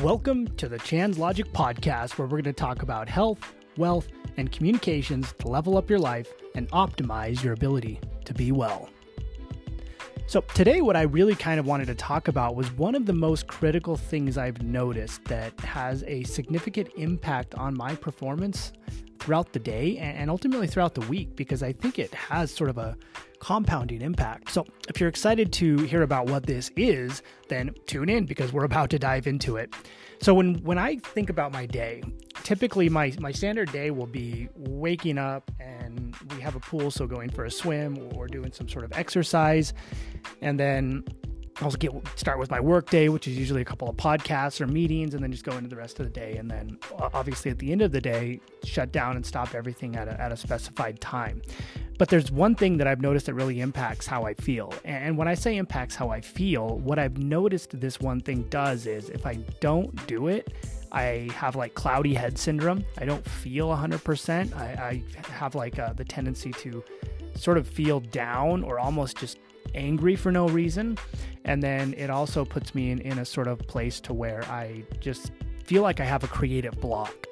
Welcome to the Chan's Logic Podcast, where we're going to talk about health, wealth, and communications to level up your life and optimize your ability to be well. So, today, what I really kind of wanted to talk about was one of the most critical things I've noticed that has a significant impact on my performance throughout the day and ultimately throughout the week because I think it has sort of a compounding impact. So, if you're excited to hear about what this is, then tune in because we're about to dive into it. So, when when I think about my day, typically my my standard day will be waking up and we have a pool so going for a swim or doing some sort of exercise and then I'll get start with my work day, which is usually a couple of podcasts or meetings, and then just go into the rest of the day. And then, obviously, at the end of the day, shut down and stop everything at a, at a specified time. But there's one thing that I've noticed that really impacts how I feel. And when I say impacts how I feel, what I've noticed this one thing does is if I don't do it, I have like cloudy head syndrome. I don't feel 100%. I, I have like the tendency to sort of feel down or almost just angry for no reason. And then it also puts me in, in a sort of place to where I just feel like I have a creative block.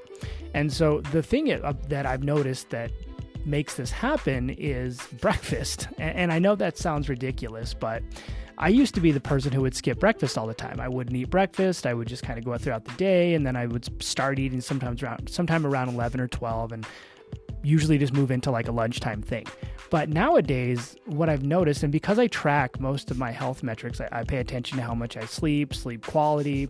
And so the thing uh, that I've noticed that makes this happen is breakfast. And I know that sounds ridiculous, but I used to be the person who would skip breakfast all the time. I wouldn't eat breakfast. I would just kind of go throughout the day and then I would start eating sometimes around sometime around 11 or 12 and usually just move into like a lunchtime thing. But nowadays, what I've noticed, and because I track most of my health metrics, I, I, pay attention to how much I sleep, sleep quality.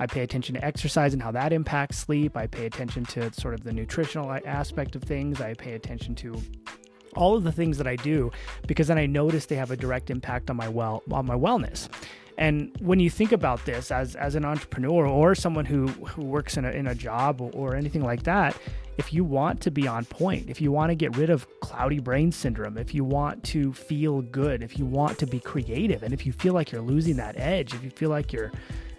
I pay attention to exercise and how that impacts sleep. I pay attention to sort of the nutritional aspect of things. I pay attention to all of the things that I do because then I notice they have a direct impact on my well on my wellness. And when you think about this as, as an entrepreneur or someone who, who works in a, in a job or, or anything like that, if you want to be on point, if you want to get rid of cloudy brain syndrome, if you want to feel good, if you want to be creative, and if you feel like you're losing that edge, if you feel like you're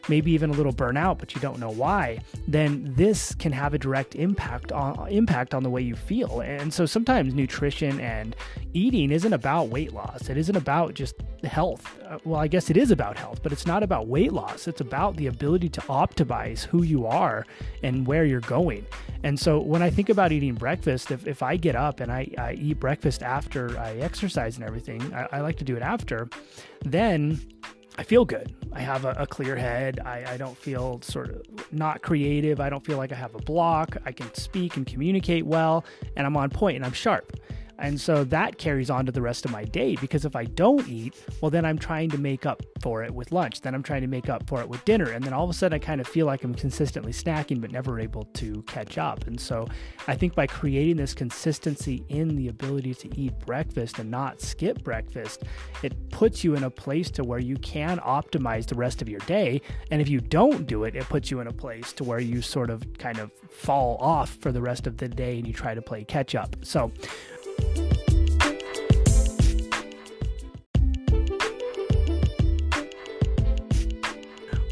maybe even a little burnout, but you don't know why, then this can have a direct impact on impact on the way you feel. And so sometimes nutrition and eating isn't about weight loss. It isn't about just health. Uh, well, I guess it is about health, but it's not about weight loss. It's about the ability to optimize who you are and where you're going. And so when I think about eating breakfast, if, if I get up and I, I eat breakfast after I exercise and everything, I, I like to do it after, then I feel good. I have a, a clear head. I, I, don't feel sort of not creative. I don't feel like I have a block. I can speak and communicate well, and I'm on point and I'm sharp. And so that carries on to the rest of my day because if I don't eat, well, then I'm trying to make up for it with lunch. Then I'm trying to make up for it with dinner. And then all of a sudden, I kind of feel like I'm consistently snacking, but never able to catch up. And so I think by creating this consistency in the ability to eat breakfast and not skip breakfast, it puts you in a place to where you can optimize the rest of your day. And if you don't do it, it puts you in a place to where you sort of kind of fall off for the rest of the day and you try to play catch up. So,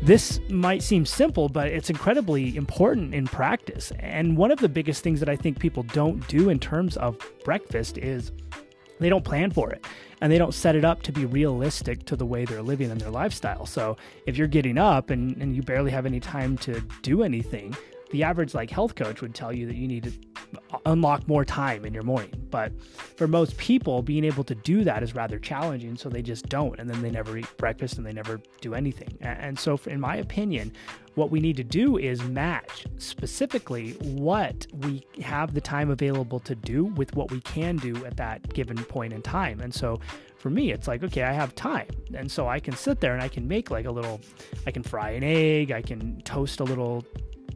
this might seem simple, but it's incredibly important in practice. And one of the biggest things that I think people don't do in terms of breakfast is they don't plan for it and they don't set it up to be realistic to the way they're living and their lifestyle. So if you're getting up and, and you barely have any time to do anything, the average like health coach would tell you that you need to unlock more time in your morning. But for most people, being able to do that is rather challenging. So they just don't. And then they never eat breakfast and they never do anything. And so, in my opinion, what we need to do is match specifically what we have the time available to do with what we can do at that given point in time. And so, for me, it's like, okay, I have time. And so I can sit there and I can make like a little, I can fry an egg, I can toast a little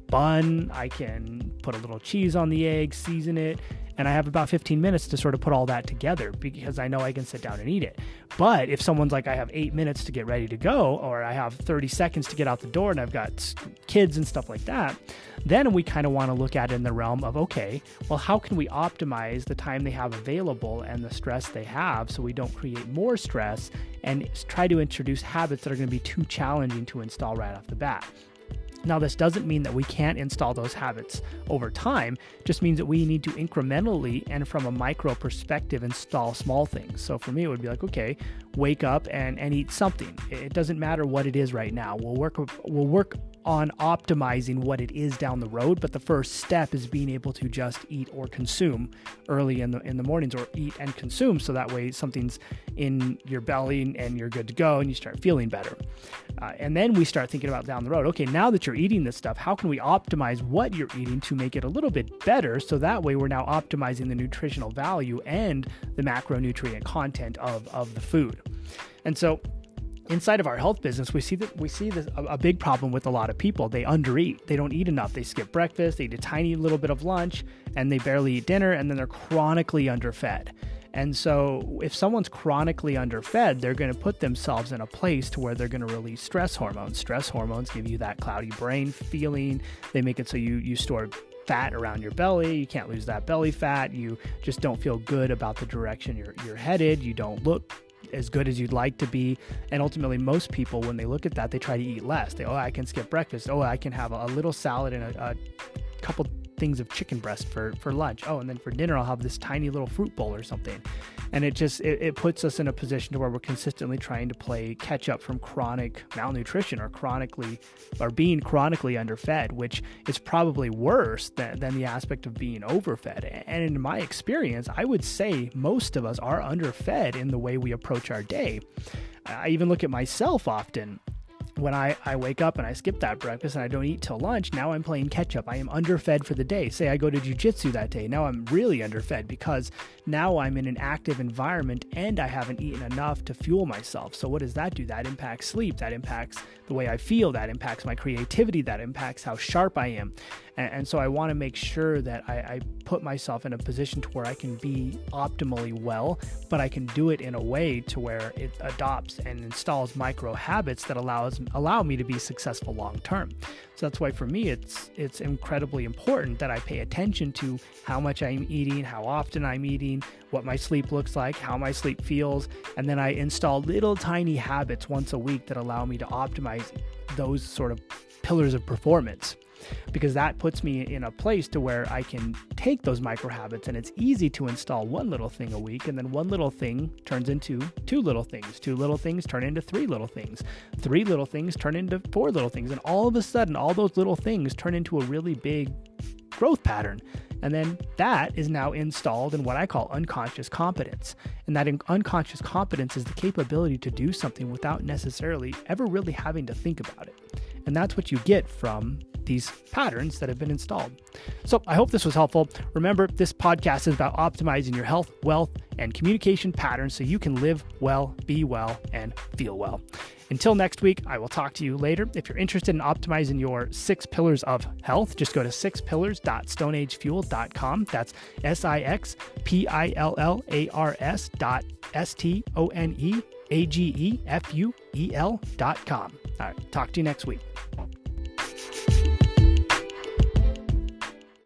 bun. I can put a little cheese on the egg, season it, and I have about 15 minutes to sort of put all that together because I know I can sit down and eat it. But if someone's like, I have eight minutes to get ready to go, or I have 30 seconds to get out the door and I've got kids and stuff like that, then we kind of want to look at it in the realm of, okay, well, how can we optimize the time they have available and the stress they have so we don't create more stress and try to introduce habits that are going to be too challenging to install right off the bat? Now, this doesn't mean that we can't install those habits over time, just means that we need to incrementally and from a micro perspective install small things. So for me, it would be like, okay, wake up and, and eat something. It doesn't matter what it is right now. We'll work we'll work on optimizing what it is down the road, but the first step is being able to just eat or consume early in the in the mornings or eat and consume so that way something's in your belly and you're good to go and you start feeling better. Uh, and then we start thinking about down the road, okay, now that you're eating this stuff, how can we optimize what you're eating to make it a little bit better so that way we're now optimizing the nutritional value and the macronutrient content of of the food. And so inside of our health business, we see that we see this a, a, big problem with a lot of people. They undereat. They don't eat enough. They skip breakfast. They eat a tiny little bit of lunch, and they barely eat dinner, and then they're chronically underfed. And so, if someone's chronically underfed, they're going to put themselves in a place to where they're going to release stress hormones. Stress hormones give you that cloudy brain feeling. They make it so you you store fat around your belly. You can't lose that belly fat. You just don't feel good about the direction you're, you're headed. You don't look as good as you'd like to be. And ultimately, most people, when they look at that, they try to eat less. They, oh, I can skip breakfast. Oh, I can have a, a little salad and a, a couple things of chicken breast for for lunch. Oh, and then for dinner I'll have this tiny little fruit bowl or something. And it just it, it puts us in a position to where we're consistently trying to play catch up from chronic malnutrition or chronically or being chronically underfed, which is probably worse than, than the aspect of being overfed. And in my experience, I would say most of us are underfed in the way we approach our day. I even look at myself often when I, I wake up and I skip that breakfast and I don't eat till lunch, now I'm playing catch up. I am underfed for the day. Say I go to jujitsu that day. Now I'm really underfed because now I'm in an active environment and I haven't eaten enough to fuel myself. So, what does that do? That impacts sleep. That impacts the way I feel. That impacts my creativity. That impacts how sharp I am. And, and so, I want to make sure that I, I put myself in a position to where I can be optimally well, but I can do it in a way to where it adopts and installs micro habits that allows allow me to be successful long term. So that's why for me it's it's incredibly important that I pay attention to how much I'm eating, how often I'm eating, what my sleep looks like, how my sleep feels, and then I install little tiny habits once a week that allow me to optimize those sort of pillars of performance because that puts me in a place to where I can take those micro habits and it's easy to install one little thing a week and then one little thing turns into two little things. Two little things turn into three little things. Three little things turn into four little things and all of a sudden all those little things turn into a really big growth pattern. And then that is now installed in what I call unconscious competence. And that unconscious competence is the capability to do something without necessarily ever really having to think about it. And that's what you get from these patterns that have been installed. So I hope this was helpful. Remember, this podcast is about optimizing your health, wealth, and communication patterns so you can live well, be well, and feel well. Until next week, I will talk to you later. If you're interested in optimizing your six pillars of health, just go to sixpillars.stoneagefuel.com. That's S I X P I L L A R S dot S T O N E A G E F U E L dot com. All right, talk to you next week.